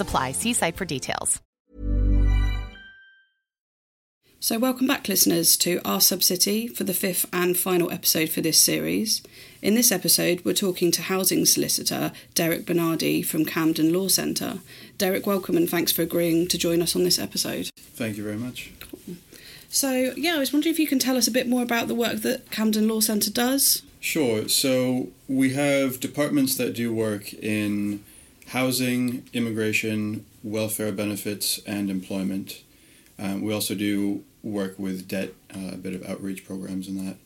apply. See site for details. So, welcome back, listeners, to our subcity for the fifth and final episode for this series. In this episode, we're talking to housing solicitor Derek Bernardi from Camden Law Centre. Derek, welcome and thanks for agreeing to join us on this episode. Thank you very much. So, yeah, I was wondering if you can tell us a bit more about the work that Camden Law Centre does. Sure. So, we have departments that do work in housing, immigration, welfare benefits, and employment. Um, we also do work with debt, uh, a bit of outreach programs and that.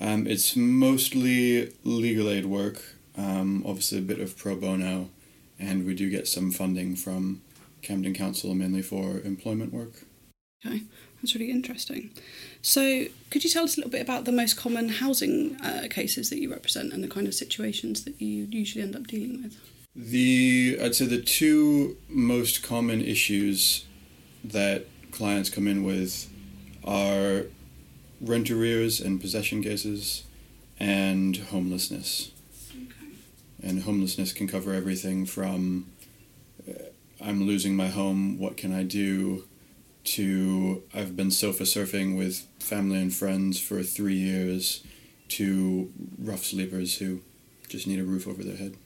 Um, it's mostly legal aid work, um, obviously a bit of pro bono, and we do get some funding from Camden Council mainly for employment work. Okay, that's really interesting. So, could you tell us a little bit about the most common housing uh, cases that you represent and the kind of situations that you usually end up dealing with? The I'd say the two most common issues that clients come in with are rent arrears and possession cases and homelessness. Okay. And homelessness can cover everything from uh, I'm losing my home, what can I do? to I've been sofa surfing with family and friends for three years to rough sleepers who just need a roof over their head.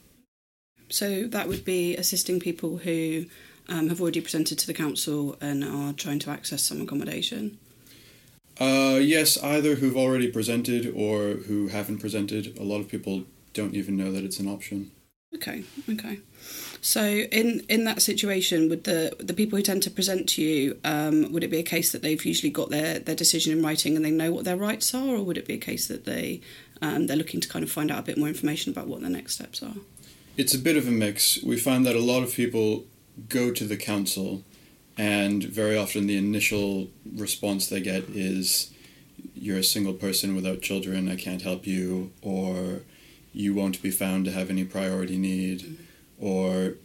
So that would be assisting people who um, have already presented to the council and are trying to access some accommodation. Uh, yes, either who've already presented or who haven't presented. A lot of people don't even know that it's an option. Okay, okay. So in in that situation, would the the people who tend to present to you, um, would it be a case that they've usually got their, their decision in writing and they know what their rights are, or would it be a case that they um, they're looking to kind of find out a bit more information about what their next steps are? It's a bit of a mix. We find that a lot of people go to the council, and very often the initial response they get is, "You're a single person without children. I can't help you," or "You won't be found to have any priority need." Or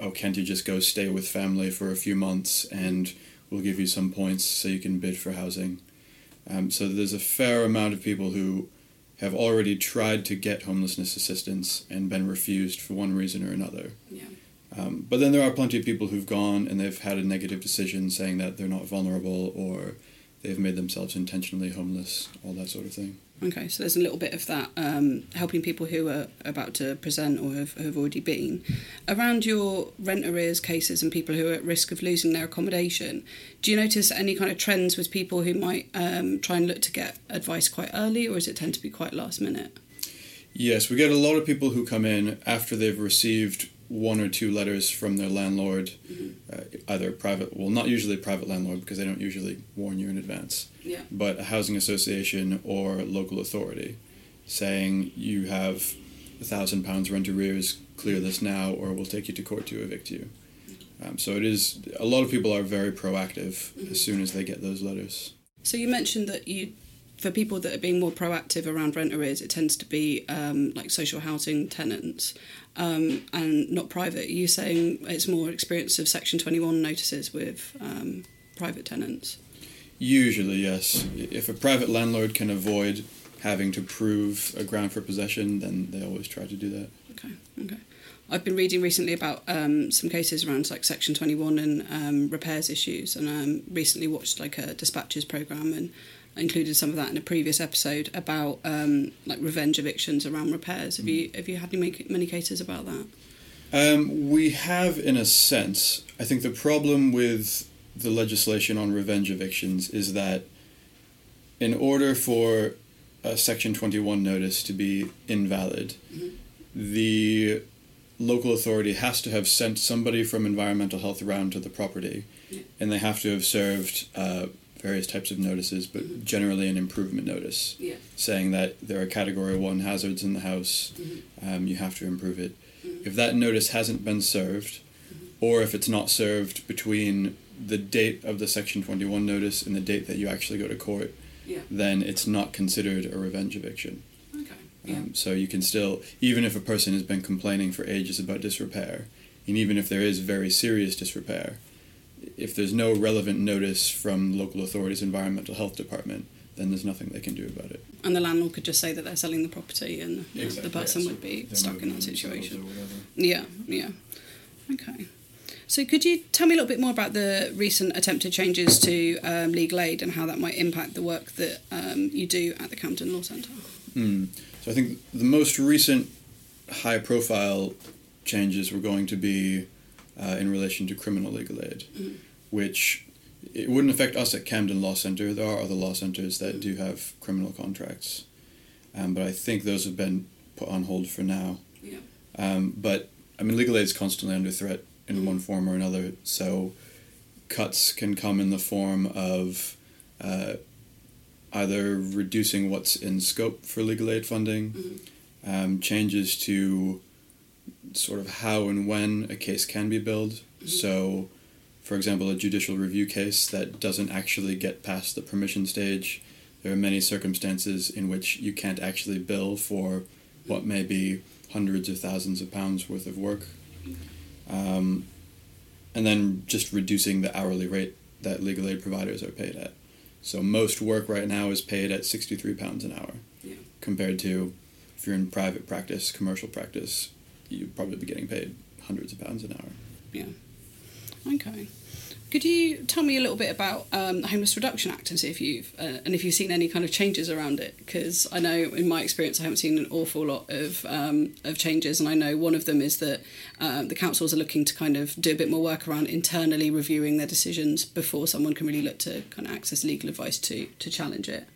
oh can't you just go stay with family for a few months and we'll give you some points so you can bid for housing um, so there's a fair amount of people who have already tried to get homelessness assistance and been refused for one reason or another Yeah. um, but then there are plenty of people who've gone and they've had a negative decision saying that they're not vulnerable or they've made themselves intentionally homeless all that sort of thing Okay, so there's a little bit of that um, helping people who are about to present or have, have already been. Around your rent arrears cases and people who are at risk of losing their accommodation, do you notice any kind of trends with people who might um, try and look to get advice quite early, or does it tend to be quite last minute? Yes, we get a lot of people who come in after they've received one or two letters from their landlord, uh, either private, well, not usually private landlord because they don't usually warn you in advance, Yeah. but a housing association or local authority saying you have a thousand pounds rent arrears, clear this now, or we'll take you to court to evict you. Um, so it is, a lot of people are very proactive as soon as they get those letters. So you mentioned that you, for people that are being more proactive around rent arrears, it tends to be um, like social housing tenants um, and not private. Are you saying it's more experience of Section 21 notices with um, private tenants? Usually, yes. If a private landlord can avoid having to prove a ground for possession, then they always try to do that. Okay, okay. I've been reading recently about um, some cases around like Section 21 and um, repairs issues, and um, recently watched like a dispatches program and included some of that in a previous episode about um, like revenge evictions around repairs. Have you have you had any many cases about that? Um, we have, in a sense. I think the problem with the legislation on revenge evictions is that in order for a Section 21 notice to be invalid, the local authority has to have sent somebody from environmental health around to the property, and they have to have served uh, various types of notices, but generally an improvement notice, Yeah. saying that there are Category 1 hazards in the house, um, you have to improve it. If that notice hasn't been served, or if it's not served between the date of the Section 21 notice and the date that you actually go to court, Yeah. then it's not considered a revenge eviction. Okay. Yeah. Um, so you can still, even if a person has been complaining for ages about disrepair, and even if there is very serious disrepair, if there's no relevant notice from local authorities' environmental health department, then there's nothing they can do about it. and the landlord could just say that they're selling the property, and the person yeah, would be stuck in that situation. Yeah, yeah. Okay. So, could you tell me a little bit more about the recent attempted changes to um, legal aid and how that might impact the work that um, you do at the Camden Law Centre? Hmm. So I think the most recent high profile changes were going to be uh, in relation to criminal legal aid, which it wouldn't affect us at Camden Law Center. There are other law centers that do have criminal contracts, um, but I think those have been put on hold for now. Yeah. Um, but I mean, legal aid is constantly under threat in one form or another. So cuts can come in the form of uh, either reducing what's in scope for legal aid funding, um, changes to sort of how and when a case can be billed. So, for example, a judicial review case that doesn't actually get past the permission stage, there are many circumstances in which you can't actually bill for what may be hundreds of thousands of pounds worth of work. Um, and then just reducing the hourly rate that legal aid providers are paid at. So most work right now is paid at sixty-three pounds an hour, Yeah. compared to if you're in private practice, commercial practice, you'd probably be getting paid hundreds of pounds an hour. Yeah. Okay. Could you tell me a little bit about um, the Homeless Reduction Act and see if you've uh, and if you've seen any kind of changes around it? Because I know in my experience I haven't seen an awful lot of um, of changes, and I know one of them is that um, the councils are looking to kind of do a bit more work around internally reviewing their decisions before someone can really look to kind of access legal advice to to challenge it.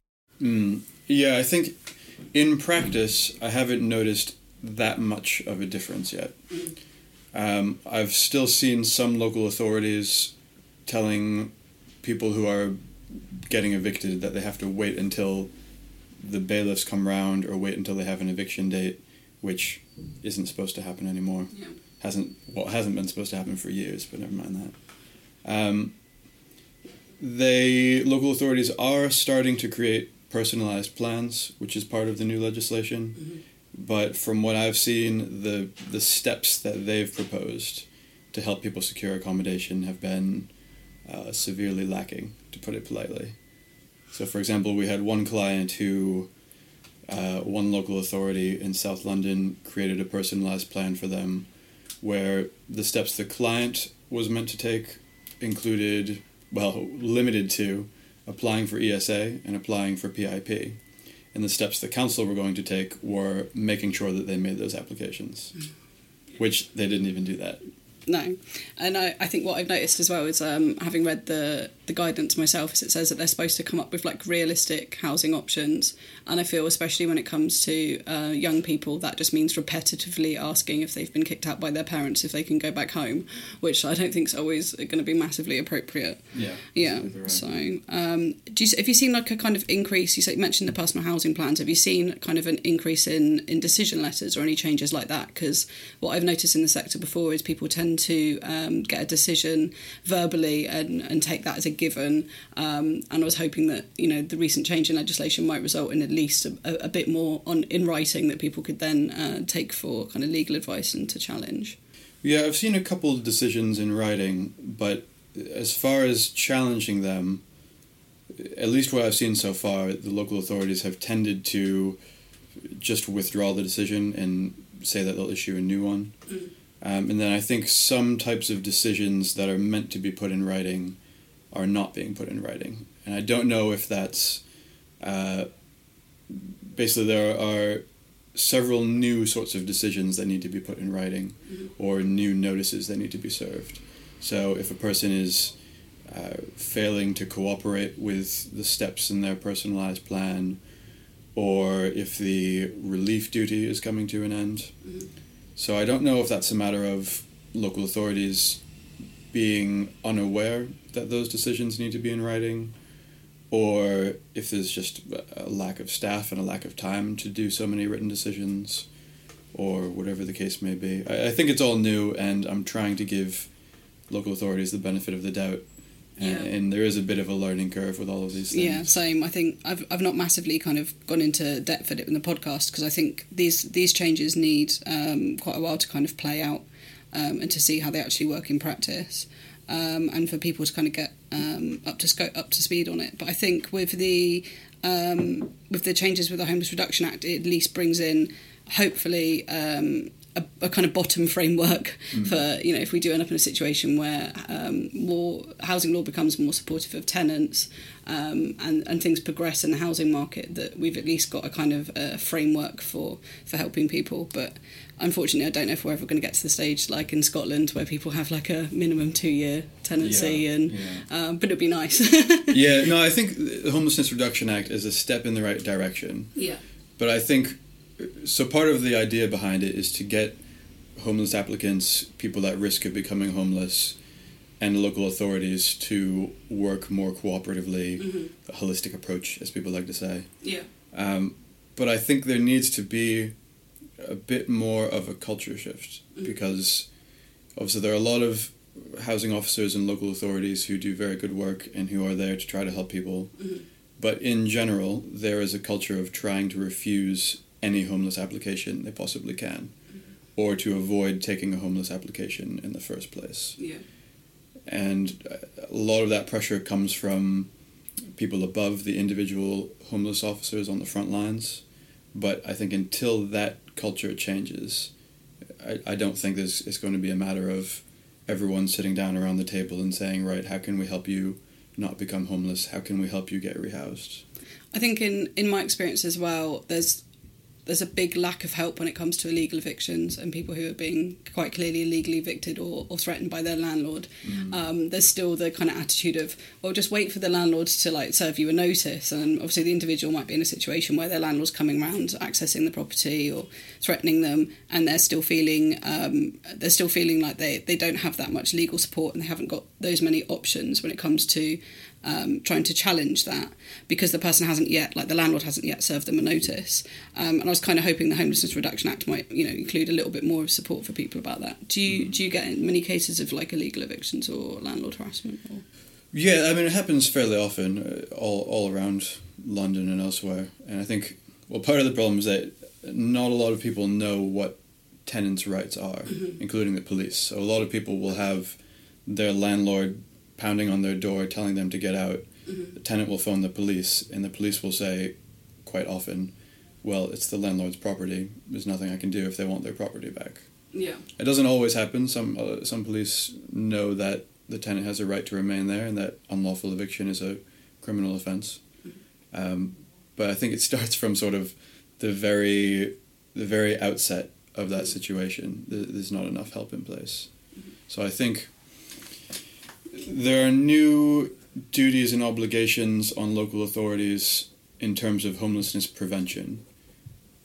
Mm, yeah, I think in practice, I haven't noticed that much of a difference yet. Um, I've still seen some local authorities telling people who are getting evicted that they have to wait until the bailiffs come round or wait until they have an eviction date, which isn't supposed to happen anymore. Yeah. Hasn't well, hasn't been supposed to happen for years, but never mind that. Um, they local authorities are starting to create personalized plans, which is part of the new legislation. But from what I've seen, the the steps that they've proposed to help people secure accommodation have been uh, severely lacking, to put it politely. So, for example, we had one client who, uh, one local authority in South London created a personalized plan for them where the steps the client was meant to take included, well, limited to applying for ESA and applying for PIP. And the steps the council were going to take were making sure that they made those applications, which they didn't even do that. No, and I, I think what I've noticed as well is um, having read the the guidance myself is it says that they're supposed to come up with like realistic housing options, and I feel especially when it comes to uh, young people that just means repetitively asking if they've been kicked out by their parents if they can go back home, which I don't think is always going to be massively appropriate. Yeah. Yeah. right. So, um, do you, have you seen like a kind of increase? You said you mentioned the personal housing plans. Have you seen kind of an increase in in decision letters or any changes like that? Because what I've noticed in the sector before is people tend to um, get a decision verbally and and take that as a given. Um, and I was hoping that you know the recent change in legislation might result in at least a, a, a bit more on in writing that people could then uh, take for kind of legal advice and to challenge. Yeah, I've seen a couple of decisions in writing, but as far as challenging them, at least what I've seen so far, the local authorities have tended to just withdraw the decision and say that they'll issue a new one. Um, and then I think some types of decisions that are meant to be put in writing are not being put in writing. And I don't know if that's uh, basically there are several new sorts of decisions that need to be put in writing Mm-hmm. or new notices that need to be served. So if a person is uh, failing to cooperate with the steps in their personalized plan, or if the relief duty is coming to an end. So I don't know if that's a matter of local authorities being unaware that those decisions need to be in writing, or if there's just a lack of staff and a lack of time to do so many written decisions, or whatever the case may be. I, I think it's all new, and I'm trying to give local authorities the benefit of the doubt. Yeah. And, and there is a bit of a learning curve with all of these things. Yeah, same. I think I've I've not massively kind of gone into depth with it in the podcast because I think these these changes need um, quite a while to kind of play out um, and to see how they actually work in practice, um, and for people to kind of get um, up to scope up to speed on it. But I think with the um, with the changes with the Homeless Reduction Act, it at least brings in hopefully. A, a kind of bottom framework for you know if we do end up in a situation where um, more housing law becomes more supportive of tenants um, and and things progress in the housing market that we've at least got a kind of uh framework for for helping people but unfortunately I don't know if we're ever going to get to the stage like in Scotland where people have like a minimum two year tenancy Yeah, and yeah. Um, but it'd be nice yeah, no, I think the Homelessness Reduction Act is a step in the right direction. yeah But I think so. Part of the idea behind it is to get homeless applicants, people at risk of becoming homeless, and local authorities to work more cooperatively, mm-hmm. a holistic approach, as people like to say. yeah Um, but I think there needs to be a bit more of a culture shift mm-hmm. because obviously there are a lot of housing officers and local authorities who do very good work and who are there to try to help people. Mm-hmm. But in general, there is a culture of trying to refuse any homeless application they possibly can mm-hmm. or to avoid taking a homeless application in the first place yeah and a lot of that pressure comes from people above the individual homeless officers on the front lines. But I think until that culture changes, I, I don't think this it's going to be a matter of everyone sitting down around the table and saying, right, how can we help you not become homeless? How can we help you get rehoused? I think in in my experience as well, there's there's a big lack of help when it comes to illegal evictions and people who are being quite clearly illegally evicted or, or threatened by their landlord. Um, there's still the kind of attitude of, well, just wait for the landlord to like serve you a notice. And obviously, the individual might be in a situation where their landlord's coming around, accessing the property or threatening them, and they're still feeling um, they're still feeling like they, they don't have that much legal support and they haven't got those many options when it comes to um, trying to challenge that because the person hasn't yet, like the landlord hasn't yet served them a notice. Um, and I was kind of hoping the Homelessness Reduction Act might, you know, include a little bit more of support for people about that. Do you do you get many cases of like illegal evictions or landlord harassment? Or? Yeah, I mean it happens fairly often, uh, all all around London and elsewhere. And I think well, part of the problem is that not a lot of people know what tenants' rights are, including the police. So a lot of people will have their landlord pounding on their door, telling them to get out. The tenant will phone the police, and the police will say, quite often, "Well, it's the landlord's property. There's nothing I can do if they want their property back." Yeah. It doesn't always happen. Some uh, some police know that the tenant has a right to remain there, and that unlawful eviction is a criminal offence. Um, but I think it starts from sort of the very the very outset of that situation. There's not enough help in place. So I think there are new duties and obligations on local authorities in terms of homelessness prevention.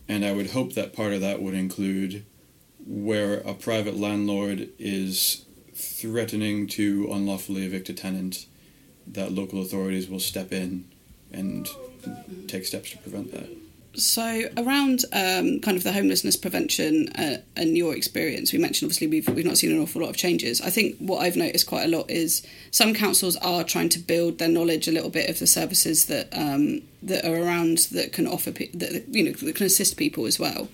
And I would hope that part of that would include where a private landlord is threatening to unlawfully evict a tenant, that local authorities will step in and take steps to prevent that. So around um, kind of the homelessness prevention uh, and your experience, we mentioned obviously we've we've not seen an awful lot of changes. I think what I've noticed quite a lot is some councils are trying to build their knowledge a little bit of the services that um, that are around that can offer that you know that can assist people as well.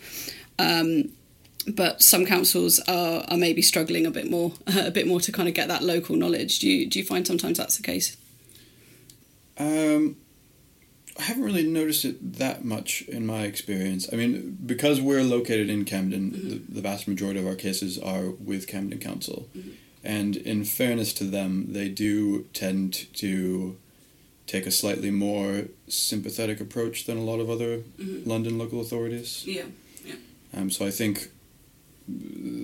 Um, but some councils are, are maybe struggling a bit more a bit more to kind of get that local knowledge. Do you do you find sometimes that's the case? Um, I haven't really noticed it that much in my experience. I mean, because we're located in Camden, the, the vast majority of our cases are with Camden Council. And in fairness to them, they do tend to take a slightly more sympathetic approach than a lot of other London local authorities. Yeah. Um, so I think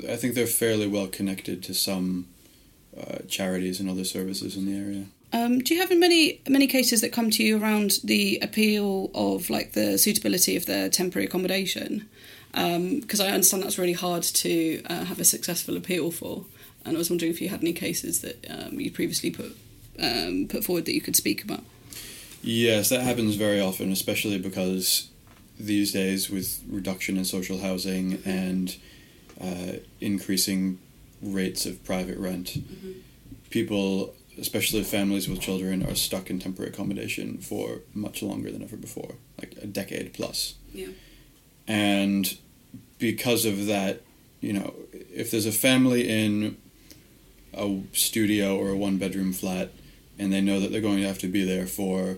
I think they're fairly well connected to some uh, charities and other services in the area. Um, do you have many many cases that come to you around the appeal of like the suitability of their temporary accommodation? Because um, I understand that's really hard to uh, have a successful appeal for, and I was wondering if you had any cases that um, you previously put um, put forward that you could speak about. Yes, that happens very often, especially because these days with reduction in social housing and uh, increasing rates of private rent, mm-hmm. people, especially families with children, are stuck in temporary accommodation for much longer than ever before, like a decade plus. Yeah. And because of that, you know, if there's a family in a studio or a one bedroom flat and they know that they're going to have to be there for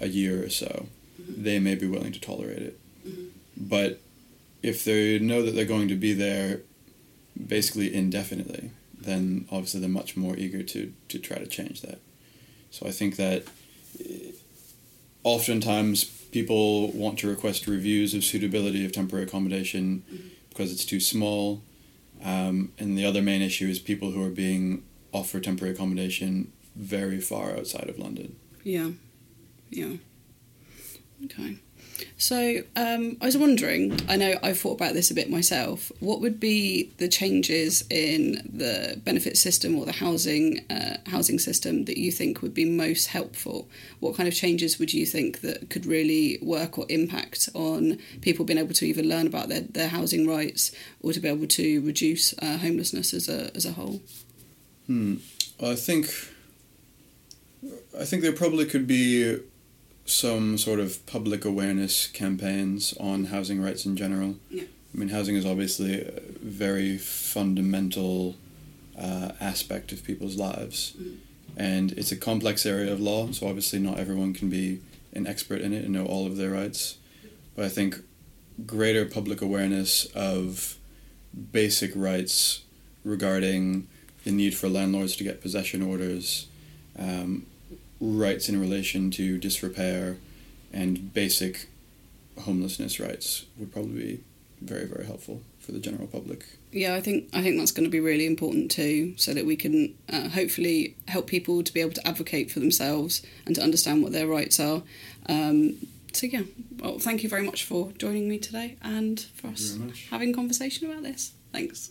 a year or so, mm-hmm. they may be willing to tolerate it. Mm-hmm. But if they know that they're going to be there basically indefinitely, then obviously they're much more eager to, to try to change that. So I think that eh, oftentimes people want to request reviews of suitability of temporary accommodation mm-hmm. because it's too small. Um, and the other main issue is people who are being offered temporary accommodation very far outside of London. Yeah. Yeah. Okay. So um, I was wondering. I know I've thought about this a bit myself. What would be the changes in the benefit system or the housing uh, housing system that you think would be most helpful? What kind of changes would you think that could really work or impact on people being able to either learn about their, their housing rights or to be able to reduce uh, homelessness as a as a whole? Hmm. I think I think there probably could be some sort of public awareness campaigns on housing rights in general. Yeah. I mean, housing is obviously a very fundamental uh, aspect of people's lives. Mm. And it's a complex area of law, so obviously not everyone can be an expert in it and know all of their rights. But I think greater public awareness of basic rights regarding the need for landlords to get possession orders, um, rights in relation to disrepair and basic homelessness rights would probably be very very helpful for the general public. Yeah, I think I think that's going to be really important too, so that we can uh, hopefully help people to be able to advocate for themselves and to understand what their rights are. Um, so yeah, well, thank you very much for joining me today and for us having conversation about this. Thanks.